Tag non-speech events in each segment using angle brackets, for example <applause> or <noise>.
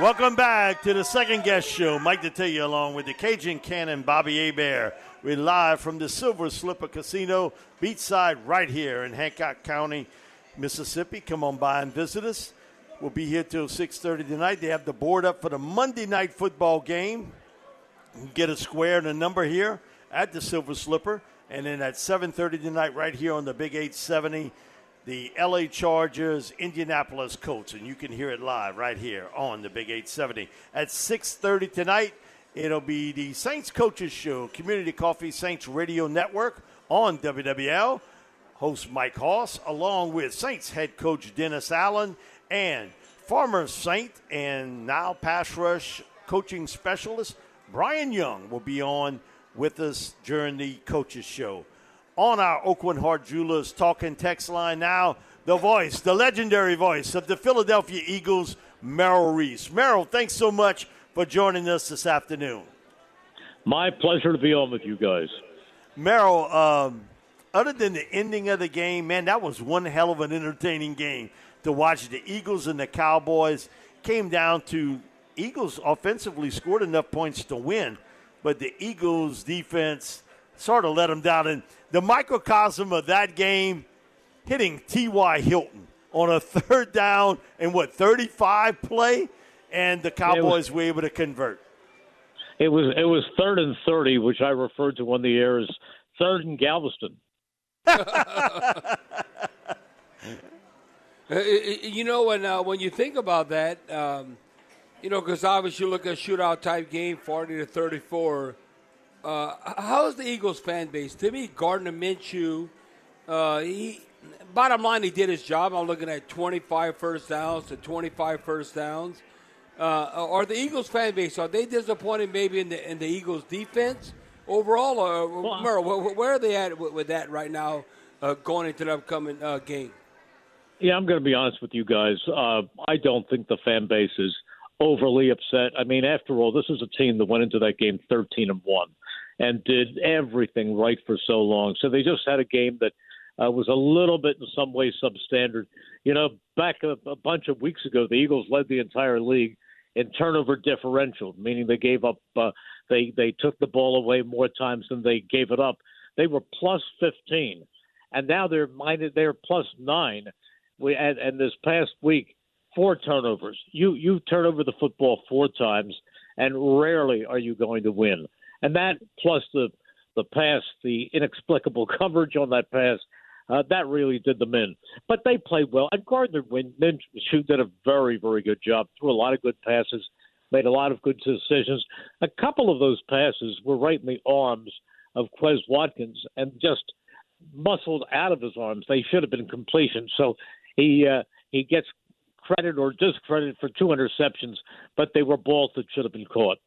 Welcome back to the Second Guess show. Mike Detillier along with the Cajun Cannon Bobby Hebert. We're live from the Silver Slipper Casino, beachside right here in Hancock County, Mississippi. Come on by and visit us. We'll be here till 6.30 tonight. They have the board up for the Monday night football game. Get a square and a number here at the Silver Slipper. And then at 7.30 tonight right here on the Big 870, the LA Chargers Indianapolis Colts, and you can hear it live right here on the Big 870 at 6:30 tonight. It'll be the Saints Coaches Show, Community Coffee Saints Radio Network on WWL. Host Mike Hoss, along with Saints head coach Dennis Allen and former Saint and now pass rush coaching specialist Brian Young will be on with us during the Coaches Show on our Oakland Heart Jewelers talking text line now. The voice, the legendary voice of the Philadelphia Eagles, Merrill Reese. Merrill, thanks so much for joining us this afternoon. My pleasure to be on with you guys. Merrill, um, other than the ending of the game, man, that was one hell of an entertaining game to watch. The Eagles and the Cowboys came down to Eagles offensively scored enough points to win, but the Eagles defense sort of let them down. And the microcosm of that game, hitting T.Y. Hilton on a third down and what 35 play, and the Cowboys was, were able to convert. It was it was third and thirty, which I referred to on the air as third and Galveston. Uh, <laughs> you know, when uh, when you think about that, um, you know, because obviously you look at shootout type game, forty to thirty-four. Uh, how's the Eagles fan base? To me, Gardner Minshew, uh, he, bottom line, he did his job. I'm looking at 25 first downs to 25 first downs. Uh, are the Eagles fan base are they disappointed maybe in the in the Eagles defense overall? Or well, Merrill, where are they at with, with that right now, uh, going into the upcoming uh, game? Yeah, I'm going to be honest with you guys. Uh, I don't think the fan base is overly upset. I mean, after all, this is a team that went into that game 13 and one and did everything right for so long. So they just had a game that uh, was a little bit in some ways substandard. You know, back a, a bunch of weeks ago, the Eagles led the entire league in turnover differential, meaning they gave up, uh, they they took the ball away more times than they gave it up. They were plus 15, and now they're minus, they're plus nine. We and, and this past week, four turnovers. You you turn over the football four times, and rarely are you going to win and that plus the the pass, the inexplicable <laughs> coverage on that pass, uh, that really did them in. But they played well, and Gardner Minshew did a very very good job. Threw a lot of good passes, made a lot of good decisions. A couple of those passes were right in the arms of Quez Watkins, and just muscled out of his arms. They should have been completion. So he uh, he gets credit or discredit for two interceptions, but they were balls that should have been caught.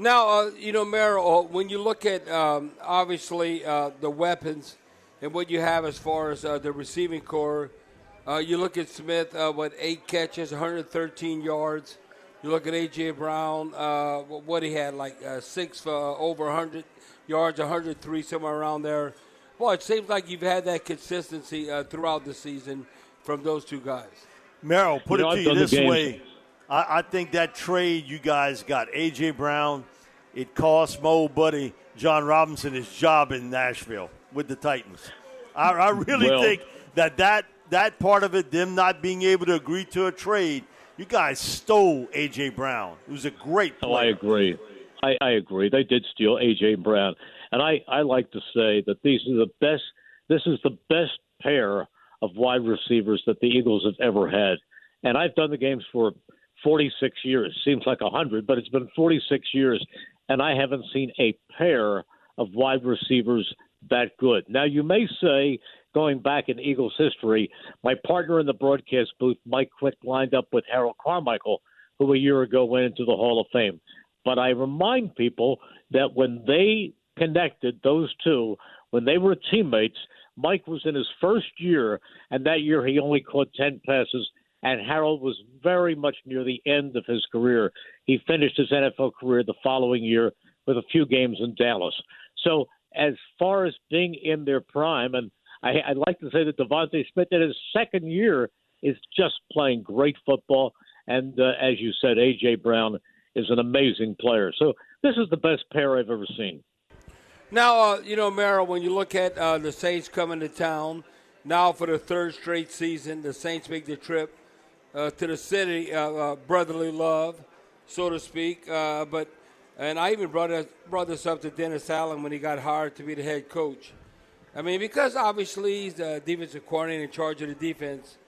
Now, uh, you know, Merrill, uh, when you look at um, obviously uh, the weapons and what you have as far as uh, the receiving corps, uh, you look at Smith, uh, what, eight catches, 113 yards. You look at A.J. Brown, what he had, like six for over 100 yards, 103, somewhere around there. Boy, it seems like you've had that consistency throughout the season from those two guys. Merrill, put you know, it to you this way I, I think that trade you guys got, A.J. Brown, it cost Mo Buddy Jon Robinson his job in Nashville with the Titans. I, I really well, think that, that that part of it, them not being able to agree to a trade, You guys stole A.J. Brown, It was a great player. Oh, I agree. I, I agree. They did steal A.J. Brown. And I, I like to say that these are the best, this is the best pair of wide receivers that the Eagles have ever had. And I've done the games for 46 years. Seems like 100, but it's been 46 years. And I haven't seen a pair of wide receivers that good. Now, you may say, going back in Eagles history, my partner in the broadcast booth, Mike Quick, lined up with Harold Carmichael, who a year ago went into the Hall of Fame. But I remind people that when they connected, those two, when they were teammates, Mike was in his first year, and that year he only caught 10 passes, and Harold was very much near the end of his career. He finished his NFL career the following year with a few games in Dallas. So, as far as being in their prime, and I, I'd like to say that DeVonta Smith in his second year is just playing great football. And uh, as you said, A.J. Brown is an amazing player. So, this is the best pair I've ever seen. Now, uh, you know, Merrill, when you look at uh, the Saints coming to town, now for the third straight season, the Saints make the trip uh, to the city, uh, uh, brotherly love, so to speak. Uh, but and I even brought brought this up to Dennis Allen when he got hired to be the head coach. I mean, because obviously he's the defensive coordinator in charge of the defense.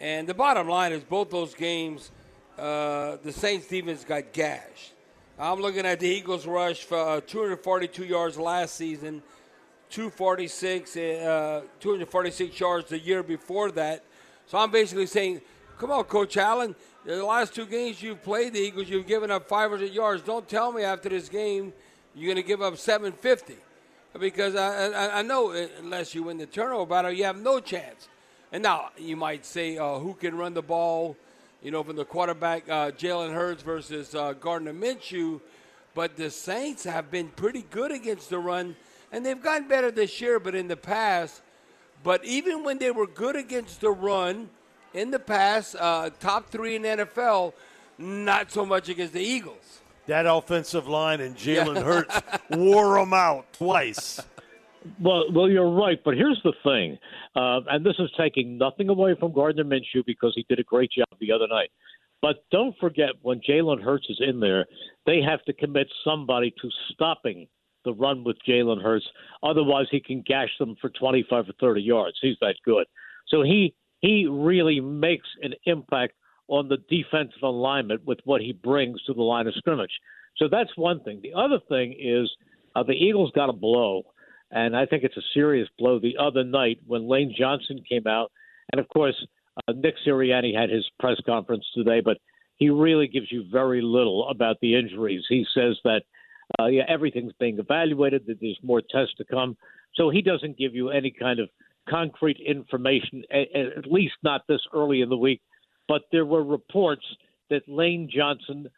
And the bottom line is both those games, the Saints defense got gashed. I'm looking at the Eagles rush for uh, 242 yards last season, 246, uh, 246 yards the year before that. So I'm basically saying, come on, Coach Allen. The last two games you've played the Eagles, you've given up 500 yards. Don't tell me after this game you're going to give up 750, because I, I, I, know unless you win the turnover battle, you have no chance. And now you might say, uh, who can run the ball? you know, from the quarterback uh, Jalen Hurts versus uh, Gardner Minshew. But the Saints have been pretty good against the run, and they've gotten better this year, but in the past. But even when they were good against the run in the past, uh, top three in NFL, not so much against the Eagles. That offensive line and Jalen Hurts <laughs> wore them out twice. Well, well, you're right, but here's the thing, uh, and this is taking nothing away from Gardner Minshew because he did a great job the other night. But don't forget when Jalen Hurts is in there, they have to commit somebody to stopping the run with Jalen Hurts. Otherwise, he can gash them for 25 or 30 yards. He's that good. So he he really makes an impact on the defensive alignment with what he brings to the line of scrimmage. So that's one thing. The other thing is uh, the Eagles got a blow and I think it's a serious blow the other night when Lane Johnson came out. And of course, uh, Nick Sirianni had his press conference today, but he really gives you very little about the injuries. He says that uh, yeah, everything's being evaluated, that there's more tests to come. So he doesn't give you any kind of concrete information, at least not this early in the week. But there were reports that Lane Johnson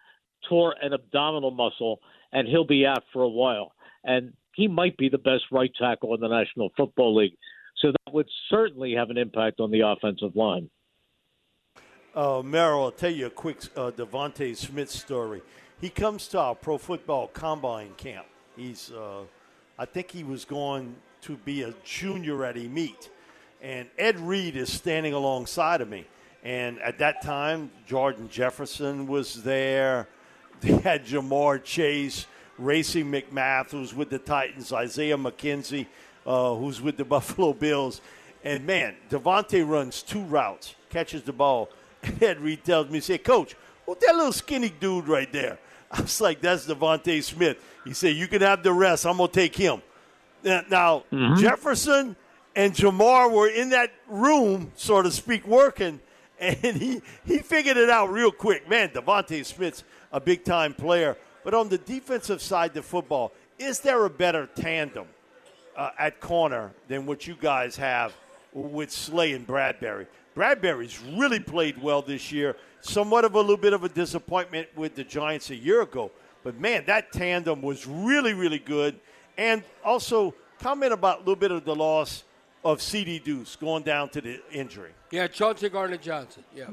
tore an abdominal muscle and he'll be out for a while. And he might be the best right tackle in the National Football League. So that would certainly have an impact on the offensive line. Uh, Merrill, I'll tell you a quick uh, DeVonta Smith story. He comes to our pro football combine camp. He's, uh, I think he was going to be a junior at Amite. And Ed Reed is standing alongside of me. And at that time, Jordan Jefferson was there. <laughs> They had Ja'Marr Chase. Racey McMath, who's with the Titans, Isaiah McKenzie, uh, who's with the <laughs> Buffalo Bills. And man, DeVonta runs two routes, catches the ball. <laughs> And Ed Reed tells me, say, Coach, who's that little skinny dude right there? I was like, that's DeVonta Smith. He said, You can have the rest. I'm going to take him. Now, mm-hmm. Jefferson and Ja'Marr were in that room, so to speak, working, and he, he figured it out real quick. Man, DeVonta Smith's a big time player. But on the defensive side of the football, is there a better tandem uh, at corner than what you guys have with Slay and Bradberry? Bradberry's really played well this year. Somewhat of a little bit of a disappointment with the Giants a year ago. But man, that tandem was really, really good. And also, comment about a little bit of the loss of CD Deuce going down to the injury. Yeah, Chauncey Gardner Johnson. Yeah.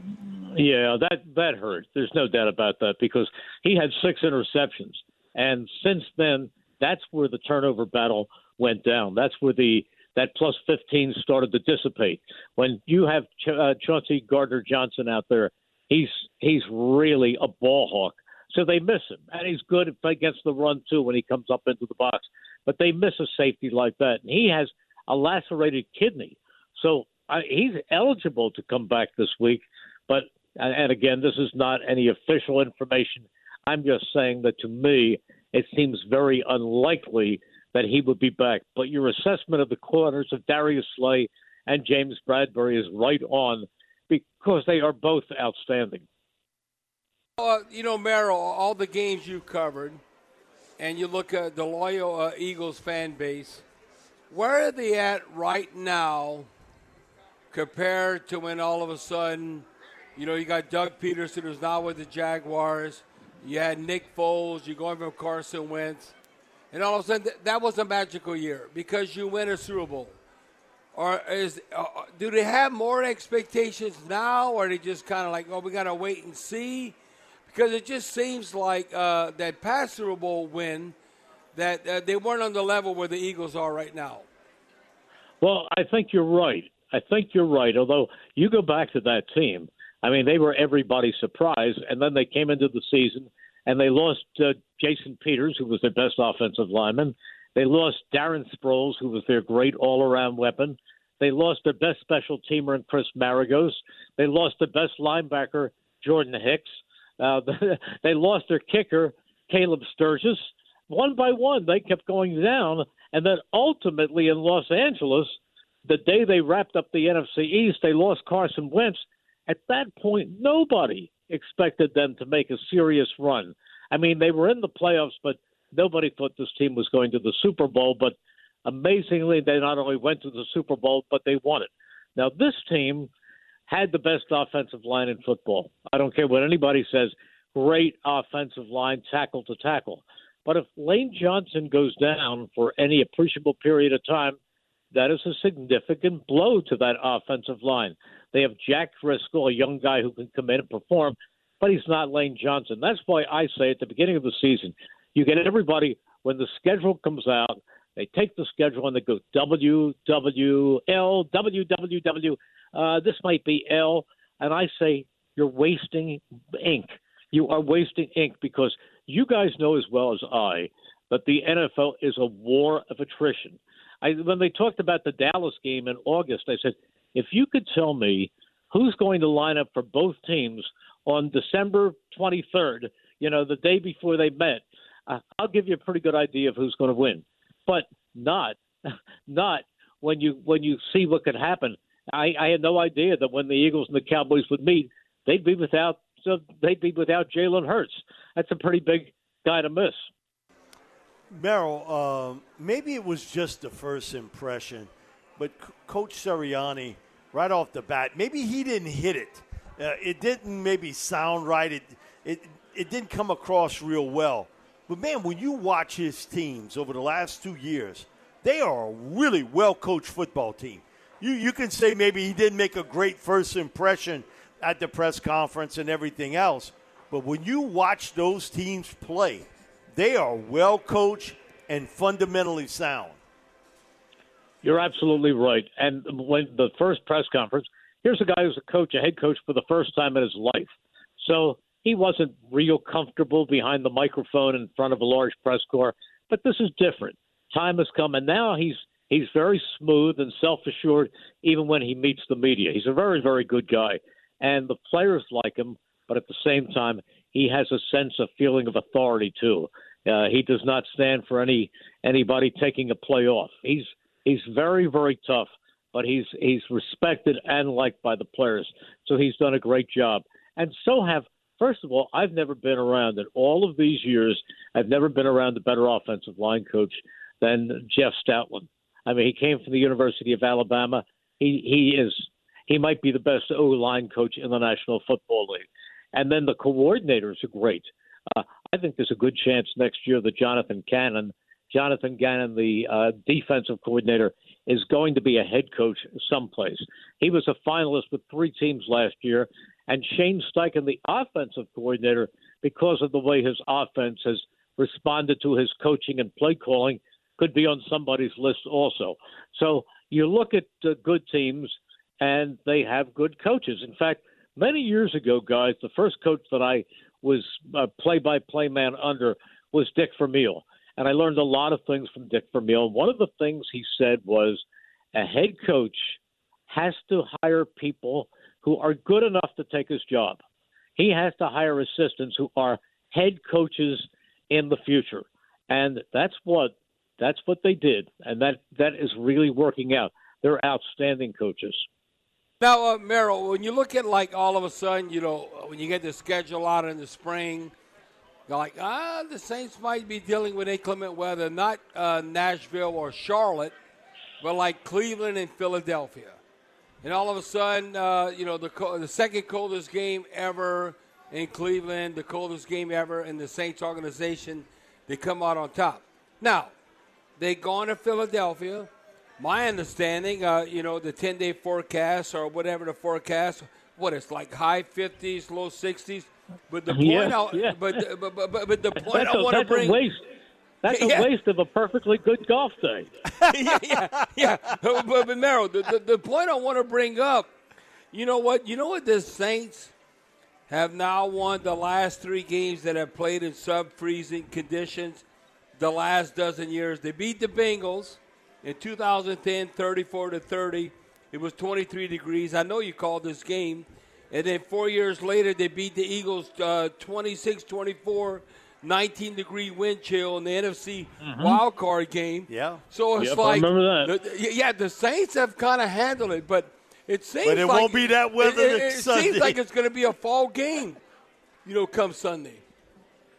Yeah, that that hurt. There's no doubt about that because he had six interceptions, and since then, that's where the turnover battle went down. That's where the that plus 15 started to dissipate. When you have Ch- uh, Chauncey Gardner Johnson out there, he's he's really a ball hawk. So they miss him, and he's good against the run too when he comes up into the box. But they miss a safety like that, and he has a lacerated kidney, so I, he's eligible to come back this week. But and again, this is not any official information. I'm just saying that to me, it seems very unlikely that he would be back. But your assessment of the corners of Darius Slay and James Bradberry is right on because they are both outstanding. Uh, you know, Merrill, all the games you've covered, and you look at the loyal uh, Eagles fan base, where are they at right now compared to when all of a sudden, you know, you got Doug Pederson who's now with the Jaguars, you had Nick Foles, you're going from Carson Wentz, and all of a sudden th- that was a magical year because you win a Super Bowl. Or is uh, do they have more expectations now, or they just kind of like, oh, we got to wait and see? Because it just seems like uh, that past Super Bowl win that uh, they weren't on the level where the Eagles are right now. Well, I think you're right. I think you're right. Although you go back to that team, I mean, they were everybody's surprise, and then they came into the season and they lost uh, Jason Peters, who was their best offensive lineman. They lost Darren Sproles, who was their great all-around weapon. They lost their best special teamer in Chris Maragos. They lost their best linebacker, Jordan Hicks. Uh, <laughs> they lost their kicker, Caleb Sturgis. One by one, they kept going down, and then ultimately in Los Angeles, the day they wrapped up the NFC East, they lost Carson Wentz. At that point, nobody expected them to make a serious run. I mean, they were in the playoffs, but nobody thought this team was going to the Super Bowl. But amazingly, they not only went to the Super Bowl, but they won it. Now, this team had the best offensive line in football. I don't care what anybody says. Great offensive line, tackle to tackle. But if Lane Johnson goes down for any appreciable period of time, that is a significant blow to that offensive line. They have Jack Driscoll, a young guy who can come in and perform, but he's not Lane Johnson. That's why I say at the beginning of the season, you get everybody when the schedule comes out, they take the schedule and they go W W L W W W. Uh, this might be L, and I say you're wasting ink. You are wasting ink because you guys know as well as I that the NFL is a war of attrition. I, when they talked about the Dallas game in August, I said, if you could tell me who's going to line up for both teams on December 23rd, you know, the day before they met, uh, I'll give you a pretty good idea of who's going to win. But not, <laughs> not when you when you see what could happen. I, I had no idea that when the Eagles and the Cowboys would meet, they'd be without so they'd be without Jalen Hurts. That's a pretty big guy to miss. Merrill, um, maybe it was just the first impression, but C- Coach Sirianni, right off the bat, maybe he didn't hit it. Uh, it didn't maybe sound right. It, it, it didn't come across real well. But man, when you watch his teams over the last two years, they are a really well coached football team. You, you can say maybe he didn't make a great first impression at the press conference and everything else, but when you watch those teams play, they are well coached and fundamentally sound. You're absolutely right. And when the first press conference, here's a guy who's a coach, a head coach for the first time in his life. So he wasn't real comfortable behind the microphone in front of a large press corps. But this is different. Time has come, and now he's he's very smooth and self-assured, even when he meets the media. He's a very, very good guy, and the players like him. But at the same time, he has a sense of feeling of authority too. Uh, he does not stand for any anybody taking a play off. He's he's very very tough, but he's he's respected and liked by the players. So he's done a great job. And so have first of all, I've never been around in all of these years. I've never been around a better offensive line coach than Jeff Stoutland. I mean, he came from the University of Alabama. He he is he might be the best O line coach in the National Football League. And then the coordinators are great. Uh, I think there's a good chance next year that Jonathan Cannon, Jonathan Gannon, the uh, defensive coordinator, is going to be a head coach someplace. He was a finalist with three teams last year, and Shane Steichen, the offensive coordinator, because of the way his offense has responded to his coaching and play calling, could be on somebody's list also. So you look at uh, good teams, and they have good coaches. In fact, many years ago, guys, the first coach that I was a play-by-play man under was Dick Vermeil, and I learned a lot of things from Dick Vermeil. One of the things he said was, a head coach has to hire people who are good enough to take his job. He has to hire assistants who are head coaches in the future, and that's what that's what they did, and that that is really working out. They're outstanding coaches. Now, uh, Merrill, when you look at like all of a sudden, you know, when you get the schedule out in the spring, you're like, ah, the Saints might be dealing with inclement weather, not uh, Nashville or Charlotte, but like Cleveland and Philadelphia. And all of a sudden, uh, you know, the, the second coldest game ever in Cleveland, the coldest game ever in the Saints organization, they come out on top. Now, they go to Philadelphia my understanding, uh, you know, the 10 day forecast or whatever the forecast, what it's like high 50s, low 60s. But the <laughs> point, Yeah, I, yeah. But, but, but, but, the <laughs> point That's, I want to bring. waste. That's <laughs> Yeah. a waste of a perfectly good golf day. <laughs> yeah, yeah, yeah. But, but Merrill, the, the, the point I want to bring up, you know what? You know what the Saints have now won the last three games that have played in sub-freezing conditions. The last dozen years, they beat the Bengals in 2010, 34 to 30. It was 23 degrees. I know you called this game. And then four years later, they beat the Eagles uh, 26 24, 19 degree wind chill in the NFC mm-hmm. wild card game. Yeah. So it's Yep, I like, remember that. the- yeah, the Saints have kind of handled it, but it seems But it like won't be that weather It, it, it Sunday. seems like it's going to be a fall game, you know, come Sunday.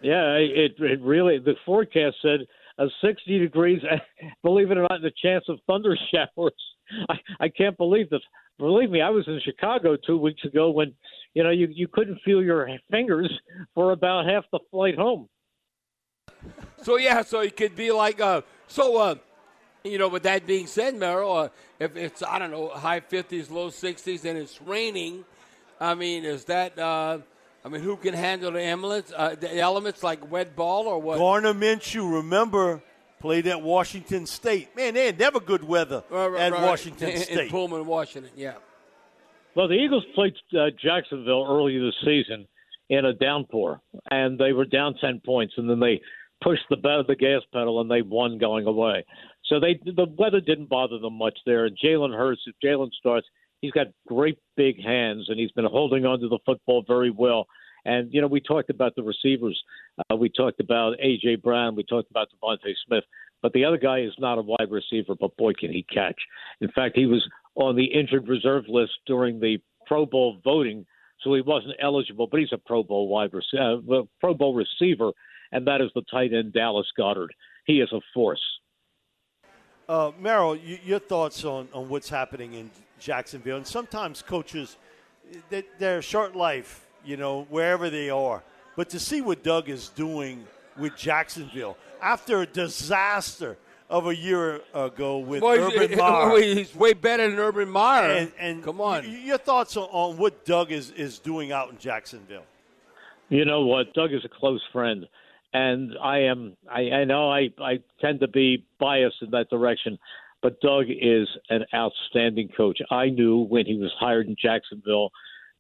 Yeah, it it really the forecast said a 60 degrees. <laughs> Believe it or not, the chance of thunder <laughs> showers. I, I can't believe this. Believe me, I was in Chicago two weeks ago when you know you you couldn't feel your fingers for about half the flight home. So yeah, so it could be like uh, so. Uh, you know, with that being said, Merrill, uh, if it's I don't know high fifties, low sixties, and it's raining, I mean, is that? Uh, I mean, who can handle the elements? Uh, the elements like wet ball or what? Gardner Minshew, remember, played at Washington State. Man, they had never good weather Right, right, at right. Washington in, in Pullman, Washington. Yeah. Well, the Eagles played uh, Jacksonville early this season in a downpour, and they were down ten points, and then they pushed the the gas pedal, and they won going away. So they the weather didn't bother them much there. And Jalen Hurts, if Jalen starts, he's got great big hands, and he's been holding on to the football very well. And you know, we talked about the receivers. Uh, we talked about AJ Brown. We talked about DeVonta Smith. But the other guy is not a wide receiver, but boy, can he catch! In fact, he was on the injured reserve list during the Pro Bowl voting, so he wasn't eligible. But he's a Pro Bowl wide receiver, uh, Pro Bowl receiver, and that is the tight end Dallas Goedert. He is a force. Uh, Merrill, you, your thoughts on, on what's happening in Jacksonville? And sometimes coaches, they, they're short life, you know, wherever they are. But to see what Doug is doing with Jacksonville after a disaster of a year ago with Boy, Urban he's, <laughs> Meyer. he's way better than Urban Meyer. And, and come on. y- your thoughts on, on what Doug is, is doing out in Jacksonville? You know what? Doug is a close friend, and I am. I, I know I I tend to be biased in that direction, but Doug is an outstanding coach. I knew when he was hired in Jacksonville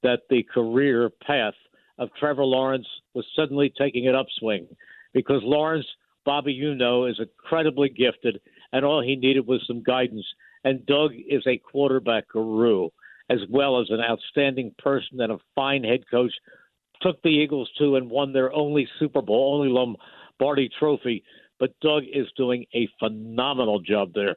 that the career path of Trevor Lawrence was suddenly taking an upswing because Lawrence, Bobby, you know, is incredibly gifted, and all he needed was some guidance. And Doug is a quarterback guru, as well as an outstanding person and a fine head coach took the Eagles to and won their only Super Bowl, only Lombardi trophy. But Doug is doing a phenomenal job there.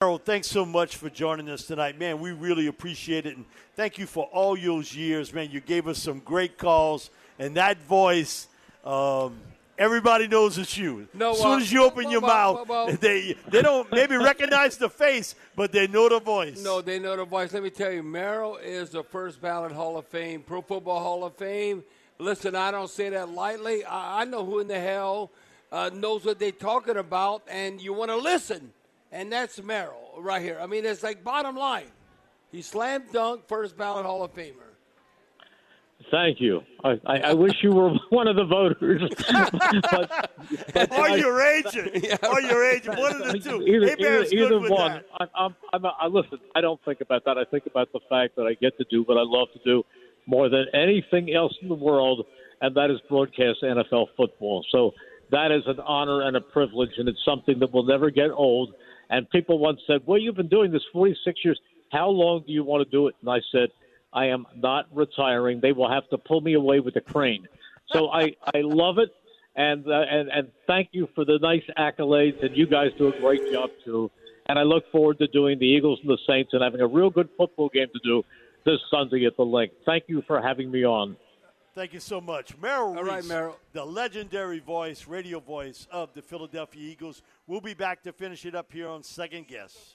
Harold, thanks so much for joining us tonight. Man, we really appreciate it. And thank you for all those years, man. You gave us some great calls. And that voice, um, everybody knows it's you. No, as soon uh, as you open well, your well, mouth, well, they, they don't maybe recognize the face, but they know the voice. No, they know the voice. Let me tell you, Merrill is the first ballot Hall of Fame, Pro Football Hall of Fame. Listen, I don't say that lightly. I, I know who in the hell uh, knows what they're talking about, and you want to listen. And that's Merrill right here. I mean, it's like bottom line. He slam dunk, first ballot Hall of Famer. Thank you. I, I, I wish you were <laughs> one of the voters. <laughs> but, but or I- your <laughs> agent. Or your agent. One of the two. Either, hey, either, either one. I, I'm, I'm, I listen. I don't think about that. I think about the fact that I get to do what I love to do more than anything else in the world, and that is broadcast NFL football. So that is an honor and a privilege, and it's something that will never get old. And people once said, "Well, you've been doing this 46 years. How long do you want to do it?" And I said, "I am not retiring. They will have to pull me away with a crane." So I, I love it and uh, and and thank you for the nice accolades, and you guys do a great job too. And I look forward to doing the Eagles and the Saints and having a real good football game to do this Sunday at the Linc. Thank you for having me on. Thank you so much. Merrill All right, Reese, Merrill. the legendary voice, radio voice of the Philadelphia Eagles. We'll be back to finish it up here on Second Guess.